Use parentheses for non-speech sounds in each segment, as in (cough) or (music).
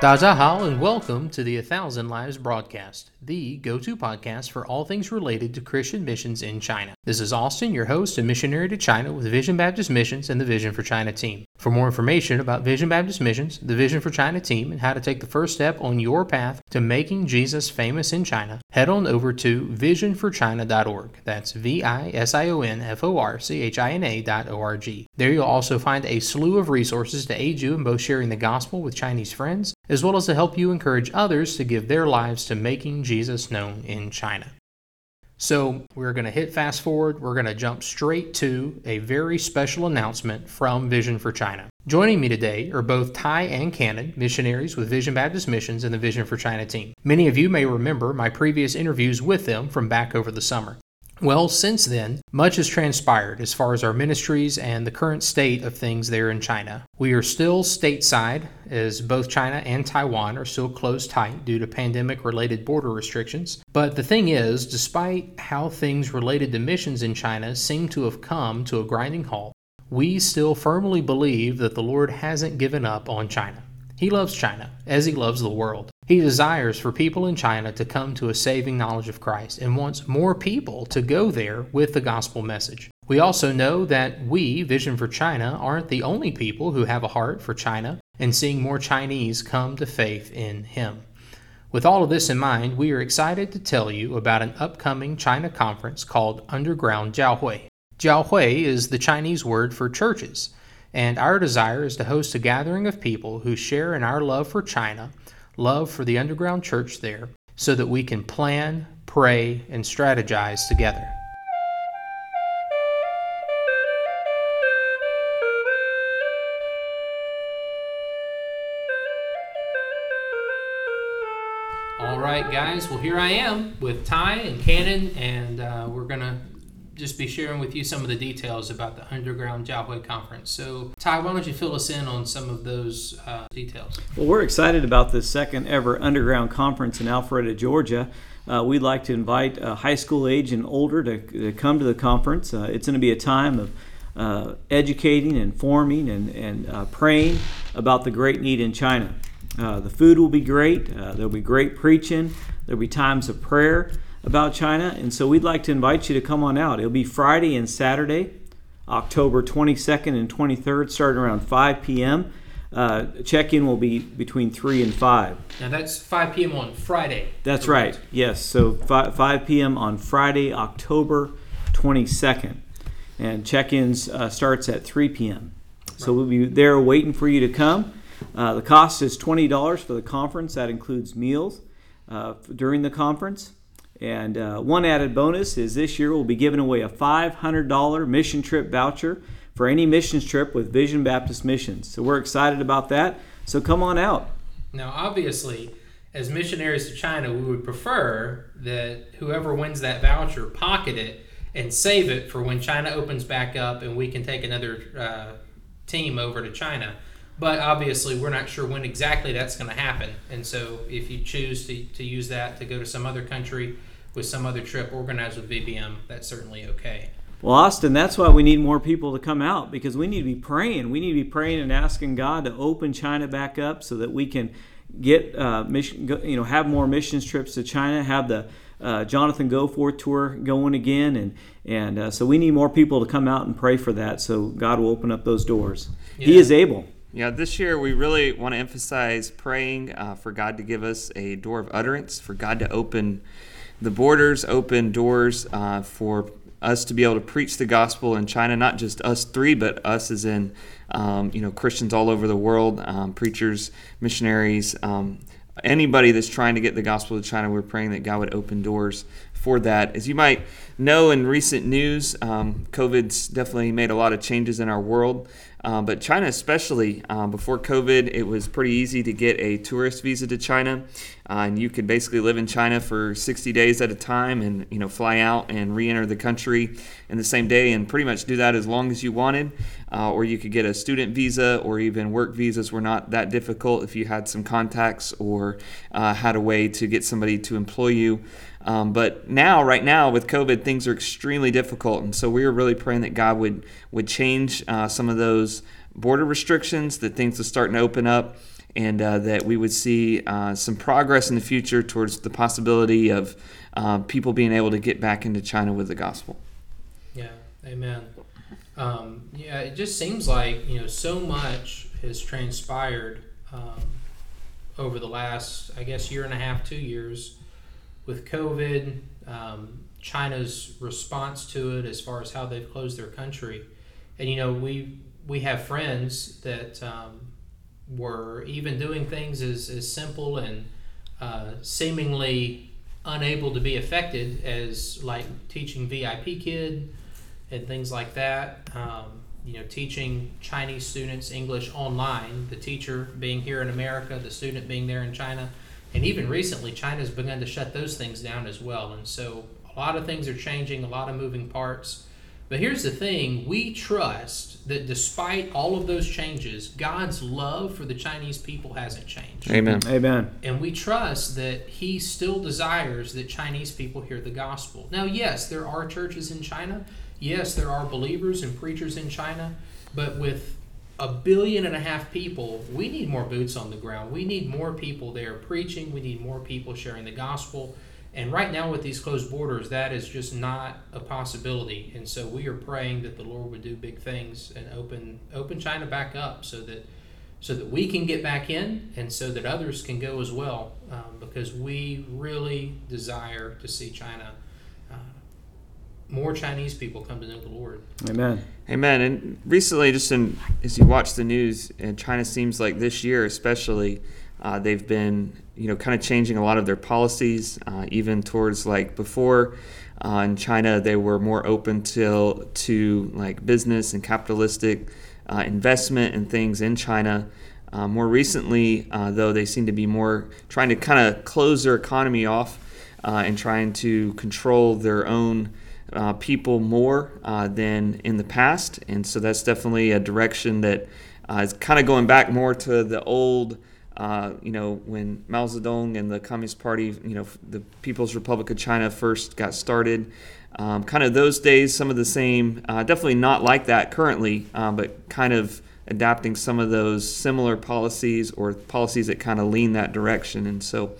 Dazahao and welcome to the A Thousand Lives broadcast, the go to podcast for all things related to Christian missions in China. This is Austin, your host and missionary to China with Vision Baptist Missions and the Vision for China team. For more information about Vision Baptist Missions, the Vision for China team, and how to take the first step on your path to making Jesus famous in China, head on over to visionforchina.org. That's V I S I O N F O R C H I N A dot O R G. There you'll also find a slew of resources to aid you in both sharing the gospel with Chinese friends as well as to help you encourage others to give their lives to making Jesus known in China. So, we're going to hit fast forward. We're going to jump straight to a very special announcement from Vision for China. Joining me today are both Ty and Cannon, missionaries with Vision Baptist Missions and the Vision for China team. Many of you may remember my previous interviews with them from back over the summer. Well, since then, much has transpired as far as our ministries and the current state of things there in China. We are still stateside, as both China and Taiwan are still closed tight due to pandemic related border restrictions. But the thing is, despite how things related to missions in China seem to have come to a grinding halt, we still firmly believe that the Lord hasn't given up on China. He loves China as he loves the world. He desires for people in China to come to a saving knowledge of Christ and wants more people to go there with the gospel message. We also know that we, Vision for China, aren't the only people who have a heart for China and seeing more Chinese come to faith in Him. With all of this in mind, we are excited to tell you about an upcoming China conference called Underground Jiahui. Jiahui is the Chinese word for churches, and our desire is to host a gathering of people who share in our love for China love for the underground church there so that we can plan, pray, and strategize together. All right, guys. Well, here I am with Ty and Cannon, and uh, we're going to just be sharing with you some of the details about the Underground Jiahui Conference. So, Ty, why don't you fill us in on some of those uh, details? Well, we're excited about the second ever Underground Conference in Alpharetta, Georgia. Uh, we'd like to invite uh, high school age and older to, to come to the conference. Uh, it's going to be a time of uh, educating, informing, and, and uh, praying about the great need in China. the food will be great. there'll be great preaching. There'll be times of prayer about China. And so we'd like to invite you to come on out. It'll be Friday and Saturday, October 22nd and 23rd, starting around 5 p.m. Uh, check in will be between 3 and 5. Now that's 5 p.m. on Friday. That's right, yes. So 5, 5 p.m. on Friday, October 22nd. And check ins uh, starts at 3 p.m. So we'll be there waiting for you to come. Uh, the cost is $20 for the conference, that includes meals uh, during the conference. And uh, one added bonus is this year we'll be giving away a $500 mission trip voucher for any missions trip with Vision Baptist Missions. So we're excited about that. So come on out. Now, obviously, as missionaries to China, we would prefer that whoever wins that voucher pocket it and save it for when China opens back up and we can take another uh, team over to China. But obviously, we're not sure when exactly that's going to happen. And so, if you choose to, to use that to go to some other country, with some other trip organized with VBM, that's certainly okay. Well, Austin, that's why we need more people to come out because we need to be praying. We need to be praying and asking God to open China back up so that we can get uh, mission, you know, have more missions trips to China, have the uh, Jonathan Goforth tour going again, and and uh, so we need more people to come out and pray for that. So God will open up those doors. Yeah. He is able. Yeah, this year we really want to emphasize praying uh, for God to give us a door of utterance, for God to open the borders open doors uh, for us to be able to preach the gospel in China, not just us three, but us as in, um, you know, Christians all over the world, um, preachers, missionaries, um, anybody that's trying to get the gospel to China. We're praying that God would open doors for that. As you might know in recent news, um, COVID's definitely made a lot of changes in our world. Uh, but China, especially um, before COVID, it was pretty easy to get a tourist visa to China, uh, and you could basically live in China for 60 days at a time, and you know fly out and re-enter the country in the same day, and pretty much do that as long as you wanted. Uh, or you could get a student visa, or even work visas were not that difficult if you had some contacts or uh, had a way to get somebody to employ you. Um, but now, right now, with COVID, things are extremely difficult, and so we are really praying that God would would change uh, some of those border restrictions, that things are starting to open up, and uh, that we would see uh, some progress in the future towards the possibility of uh, people being able to get back into China with the gospel. Yeah, amen. Um, yeah, it just seems like you know so much has transpired um, over the last, I guess, year and a half, two years, with COVID, um, China's response to it as far as how they've closed their country, and you know we we have friends that um, were even doing things as, as simple and uh, seemingly unable to be affected as like teaching VIP Kid and things like that. Um, you know, teaching Chinese students English online, the teacher being here in America, the student being there in China. And even recently, China's begun to shut those things down as well. And so a lot of things are changing, a lot of moving parts. But here's the thing we trust that despite all of those changes, God's love for the Chinese people hasn't changed. Amen. Amen. And we trust that He still desires that Chinese people hear the gospel. Now, yes, there are churches in China. Yes, there are believers and preachers in China. But with a billion and a half people, we need more boots on the ground. We need more people there preaching. We need more people sharing the gospel. And right now, with these closed borders, that is just not a possibility. And so we are praying that the Lord would do big things and open open China back up, so that so that we can get back in, and so that others can go as well. Um, because we really desire to see China, more Chinese people come to know the Lord. Amen. Amen. And recently, just in, as you watch the news, and China seems like this year, especially, uh, they've been, you know, kind of changing a lot of their policies, uh, even towards like before. Uh, in China, they were more open to to like business and capitalistic uh, investment and things in China. Uh, more recently, uh, though, they seem to be more trying to kind of close their economy off and trying to control their own uh, people more uh, than in the past, and so that's definitely a direction that uh, is kind of going back more to the old. Uh, you know, when Mao Zedong and the Communist Party, you know, the People's Republic of China first got started, um, kind of those days, some of the same, uh, definitely not like that currently, uh, but kind of adapting some of those similar policies or policies that kind of lean that direction. And so,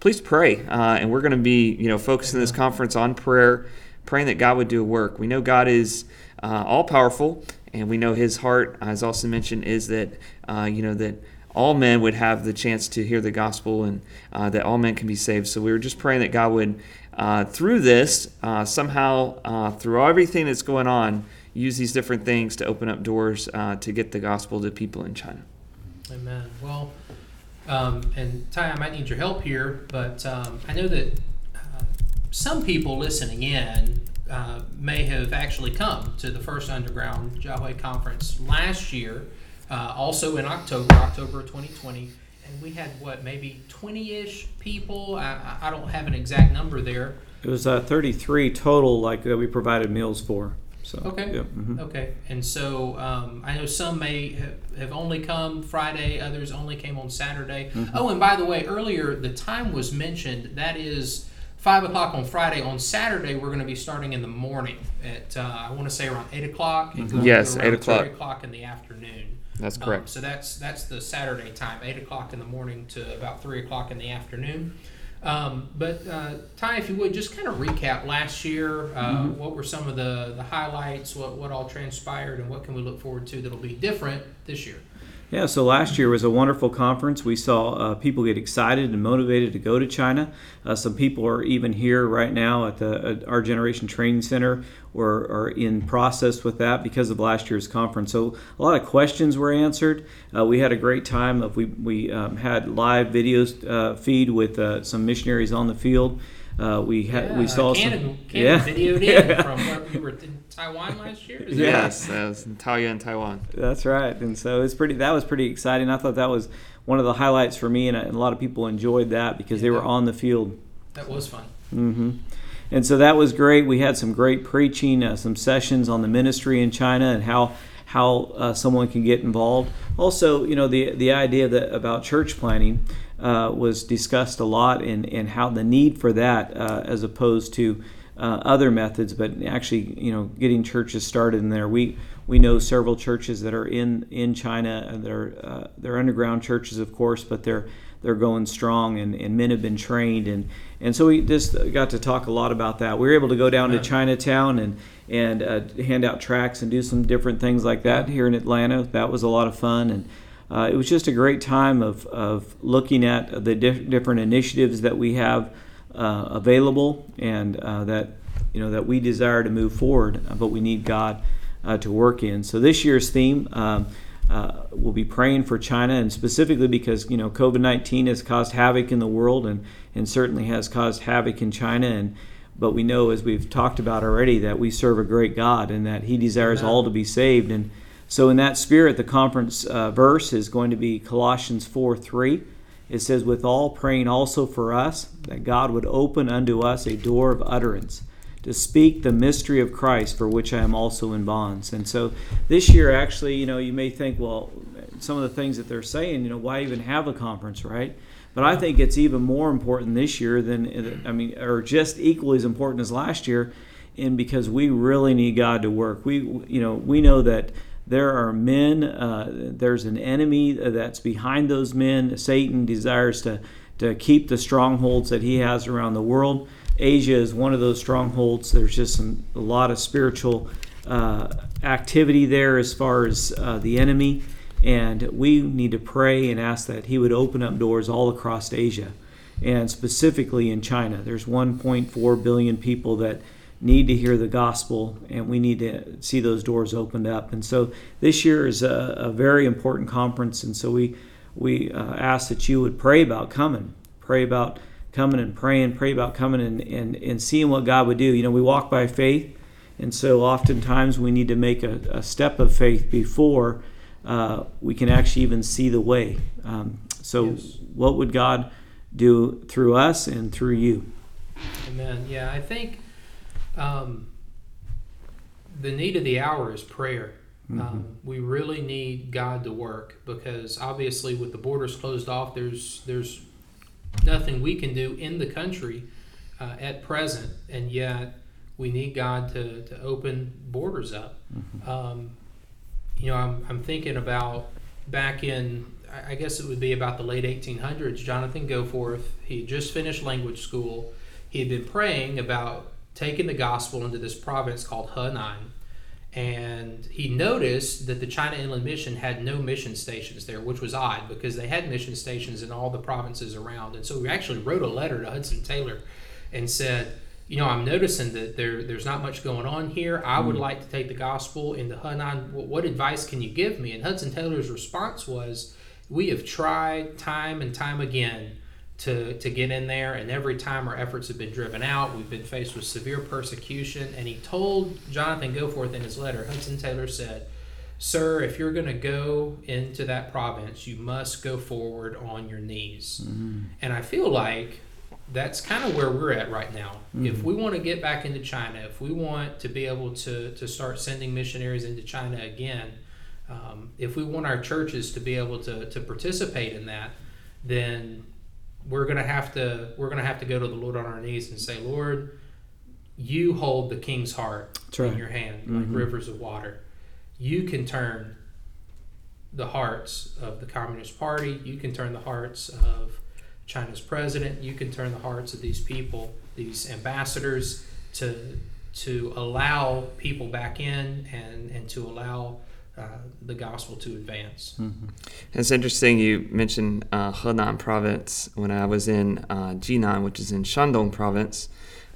please pray, and we're going to be, you know, focusing this conference on prayer praying that God would do a work. We know God is uh, all powerful, and we know His heart, as also mentioned, is that uh, you know that all men would have the chance to hear the gospel, and uh, that all men can be saved. So we were just praying that God would, uh, through this, uh, somehow uh, through everything that's going on, use these different things to open up doors to get the gospel to people in China. Amen. Well. Um, and Ty, I might need your help here, but um, I know that some people listening in uh, may have actually come to the first underground Jiahui conference last year, uh, also in October, October 2020. And we had what, maybe 20 ish people? I, I don't have an exact number there. It was uh, 33 total, like that we provided meals for. So okay, yeah, mm-hmm. okay, and so um, I know some may have, have, only come Friday, others only came on Saturday. Mm-hmm. Oh, and by the way, earlier the time was mentioned. That is five o'clock on Friday. On Saturday, we're going to be starting in the morning at uh, I want to say around eight o'clock. And going yes, eight o'clock. Eight o'clock in the afternoon. That's correct. Um, so that's that's the Saturday time, eight o'clock in the morning to about three o'clock in the afternoon. Um, but uh, Ty, if you would, just kind of recap last year. Uh, mm-hmm. What were some of the, the highlights? What what all transpired, and what can we look forward to that'll be different this year? Yeah, so last year was a wonderful conference. We saw uh, people get excited and motivated to go to China. Uh, some people are even here right now at the at our Generation Training Center or are in process with that because of last year's conference. So a lot of questions were answered. Uh, we had a great time. Of we we um, had live videos uh, feed with uh, some missionaries on the field. Uh, we had yeah, we saw Cannon, some Cannon yeah videoed in (laughs) from where we were in Taiwan last year. Is yes, that was in in Taiwan. That's right, and so it's pretty. That was pretty exciting. I thought that was one of the highlights for me, and, and a lot of people enjoyed that because yeah, they were on the field. That was fun. Mm-hmm. And so that was great. We had some great preaching, uh, some sessions on the ministry in China and how how uh, someone can get involved. Also, you know, the the idea that about church planning uh, was discussed a lot, and, and how the need for that, uh, as opposed to uh, other methods, but actually, you know, getting churches started in there. We we know several churches that are in in China. And they're uh, they're underground churches, of course, but they're they're going strong, and, and men have been trained, and and so we just got to talk a lot about that. We were able to go down to Chinatown and and uh, hand out tracts and do some different things like that here in Atlanta. That was a lot of fun and. Uh, it was just a great time of, of looking at the diff- different initiatives that we have uh, available and uh, that you know that we desire to move forward, uh, but we need God uh, to work in. So this year's theme. Um, uh, we'll be praying for China, and specifically because you know COVID nineteen has caused havoc in the world, and and certainly has caused havoc in China. And but we know, as we've talked about already, that we serve a great God, and that He desires Amen. all to be saved. And so, in that spirit, the conference uh, verse is going to be Colossians four three. It says, "With all praying also for us, that God would open unto us a door of utterance." To speak the mystery of Christ for which I am also in bonds. And so this year, actually, you know, you may think, well, some of the things that they're saying, you know, why even have a conference, right? But I think it's even more important this year than, I mean, or just equally as important as last year, and because we really need God to work. We, you know, we know that there are men, uh, there's an enemy that's behind those men. Satan desires to, to keep the strongholds that he has around the world. Asia is one of those strongholds. There's just some, a lot of spiritual uh, activity there as far as uh, the enemy. And we need to pray and ask that He would open up doors all across Asia and specifically in China. There's 1.4 billion people that need to hear the gospel, and we need to see those doors opened up. And so this year is a, a very important conference, and so we, we uh, ask that you would pray about coming, pray about coming and praying, pray about coming and, and, and seeing what God would do. You know, we walk by faith, and so oftentimes we need to make a, a step of faith before uh, we can actually even see the way. Um, so, Yes. what would God do through us and through you? Amen. Yeah, I think um, the need of the hour is prayer. Um, we really need God to work because obviously, with the borders closed off, there's there's nothing we can do in the country uh, at present, and yet we need God to, to open borders up. Um, you know, I'm, I'm thinking about back in, I- guess it would be about the late 1800s, Jonathan Goforth, he had just finished language school. He had been praying about taking the gospel into this province called Henan. And he noticed that the China Inland Mission had no mission stations there, which was odd because they had mission stations in all the provinces around. And so we actually wrote a letter to Hudson Taylor and said, you know, I'm noticing that there there's not much going on here. I would mm. like to take the gospel into. What, what advice can you give me? And Hudson Taylor's response was, we have tried time and time again to, to get in there, and every time our efforts have been driven out, we've been faced with severe persecution. And he told Jonathan Goforth in his letter, Hudson Taylor said, Sir, if you're going to go into that province, you must go forward on your knees. And I feel like that's kind of where we're at right now. If we want to get back into China, if we want to be able to, to start sending missionaries into China again, um, if we want our churches to be able to, to participate in that, then we're gonna have to we're gonna have to go to the Lord on our knees and say, Lord, you hold the king's heart right. in your hand like Mhm. rivers of water. You can turn the hearts of the Communist Party. You can turn the hearts of China's president. You can turn the hearts of these people, these ambassadors, to to allow people back in and and to allow uh, the gospel to advance. It's interesting you mentioned uh, Henan province. When I was in uh, Jinan, which is in Shandong province,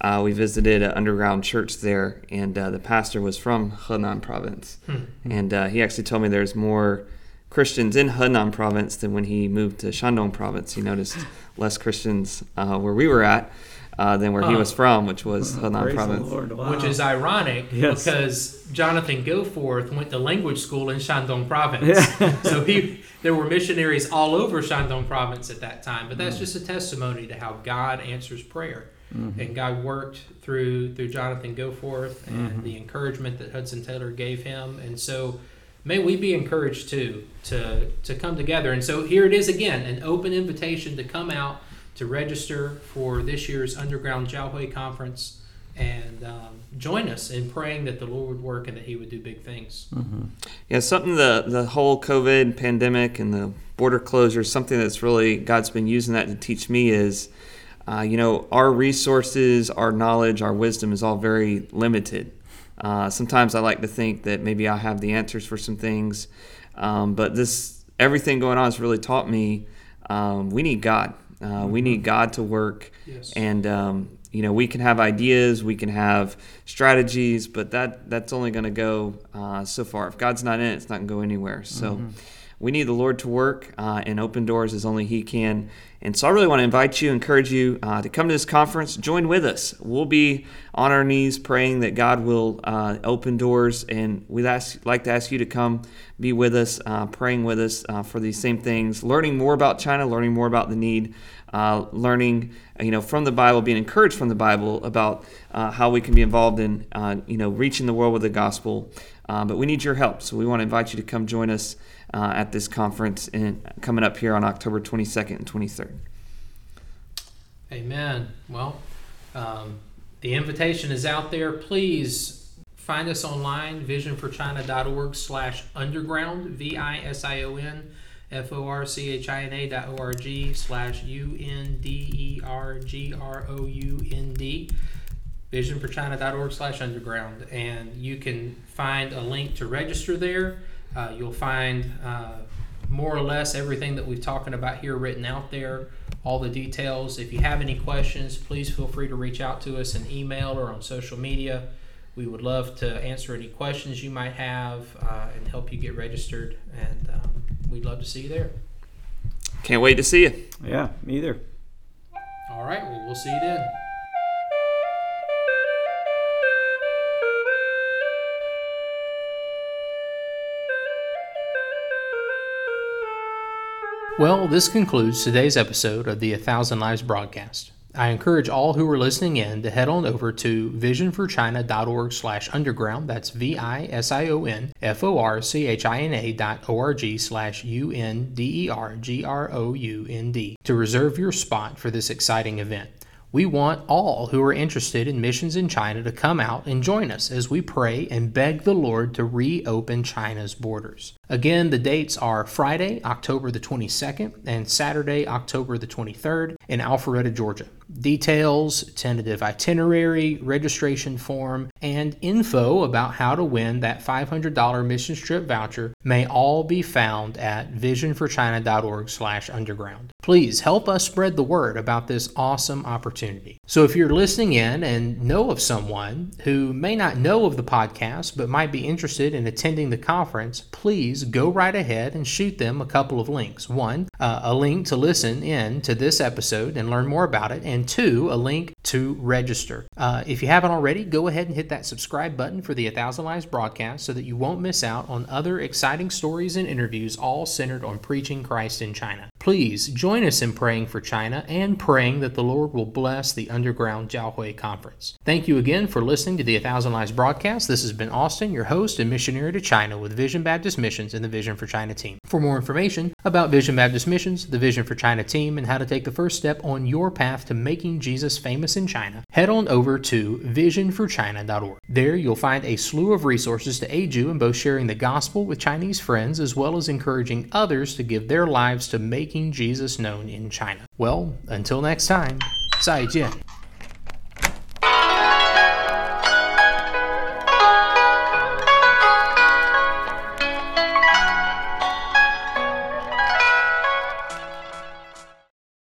uh, we visited an underground church there, and uh, the pastor was from Henan province. Hmm. And uh, he actually told me there's more Christians in Henan province than when he moved to Shandong province. He noticed less Christians uh, where we were at uh, than where he was from, which was Henan Praise the province. Lord. Wow. Which is ironic Yes. because Jonathan Goforth went to language school in Shandong province. (laughs) so he there were missionaries all over Shandong province at that time. But Mm. that's just a testimony to how God answers prayer. Mm-hmm. And God worked through through Jonathan Goforth and Mm-hmm. the encouragement that Hudson Taylor gave him. And so may we be encouraged too to to come together. And so here it is again, an open invitation to come out to register for this year's Underground Jiahui Conference. and um, join us in praying that the Lord would work and that He would do big things. Yeah, something the the whole COVID pandemic and the border closures, something that's really God's been using that to teach me is, uh, you know, our resources, our knowledge, our wisdom is all very limited. Uh, sometimes I like to think that maybe I have the answers for some things, um, but this everything going on has really taught me um, we need God. Uh, we need God to work, Yes. and um, you know we can have ideas, we can have strategies, but that that's only going to go uh, so far. If God's not in it, it's not going to go anywhere. So we need the Lord to work uh, and open doors as only He can. And so I really want to invite you, encourage you uh, to come to this conference. Join with us. We'll be on our knees praying that God will uh, open doors, and we'd ask, like to ask you to come be with us, uh, praying with us uh, for these same things, learning more about China, learning more about the need, uh, learning you know from the Bible, being encouraged from the Bible about how we can be involved in you know reaching the world with the gospel. But we need your help, so we want to invite you to come join us uh, at this conference and coming up here on October 22nd and 23rd. Amen. Well, um, the invitation is out there. Please find us online, visionforchina.org slash underground, V-I-S-I-O-N, F-O-R-C-H-I-N-A dot O-R-G slash U-N-D-E-R-G-R-O-U-N-D, visionforchina.org slash underground. And you can find a link to register there. Uh, you'll find uh, more or less everything that we've talking about here written out there, all the details. If you have any questions, please feel free to reach out to us in email or on social media. We would love to answer any questions you might have uh, and help you get registered. And um, we'd love to see you there. Can't wait to see you. Yeah, me either. All right, well, we'll see you then. Well, this concludes today's episode of the A Thousand Lives broadcast. I encourage all who are listening in to head on over to visionforchina.org slash underground. That's V-I-S-I-O-N-F-O-R-C-H-I-N-A dot O-R-G slash U-N-D-E-R-G-R-O-U-N-D to reserve your spot for this exciting event. We want all who are interested in missions in China to come out and join us as we pray and beg the Lord to reopen China's borders. Again, the dates are Friday, October the 22nd, and Saturday, October the 23rd in Alpharetta, Georgia. Details, tentative itinerary, registration form, and info about how to win that $500 mission trip voucher may all be found at visionforchina.org/underground. Please help us spread the word about this awesome opportunity. So if you're listening in and know of someone who may not know of the podcast but might be interested in attending the conference, please go right ahead and shoot them a couple of links. One, uh, a link to listen in to this episode and learn more about it, and two, a link to register. Uh, if you haven't already, go ahead and hit that subscribe button for the A Thousand Lives broadcast so that you won't miss out on other exciting stories and interviews all centered on preaching Christ in China. Please join us in praying for China and praying that the Lord will bless the underground Jiahui conference. Thank you again for listening to the A Thousand Lives broadcast. This has been Austin, your host and missionary to China with Vision Baptist Missions and the Vision for China team. For more information about Vision Baptist Missions, the Vision for China team, and how to take the first step on your path to making Jesus famous in China, head on over to visionforchina.org. There you'll find a slew of resources to aid you in both sharing the gospel with Chinese friends as well as encouraging others to give their lives to making Jesus known in China. Well, until next time, 再见。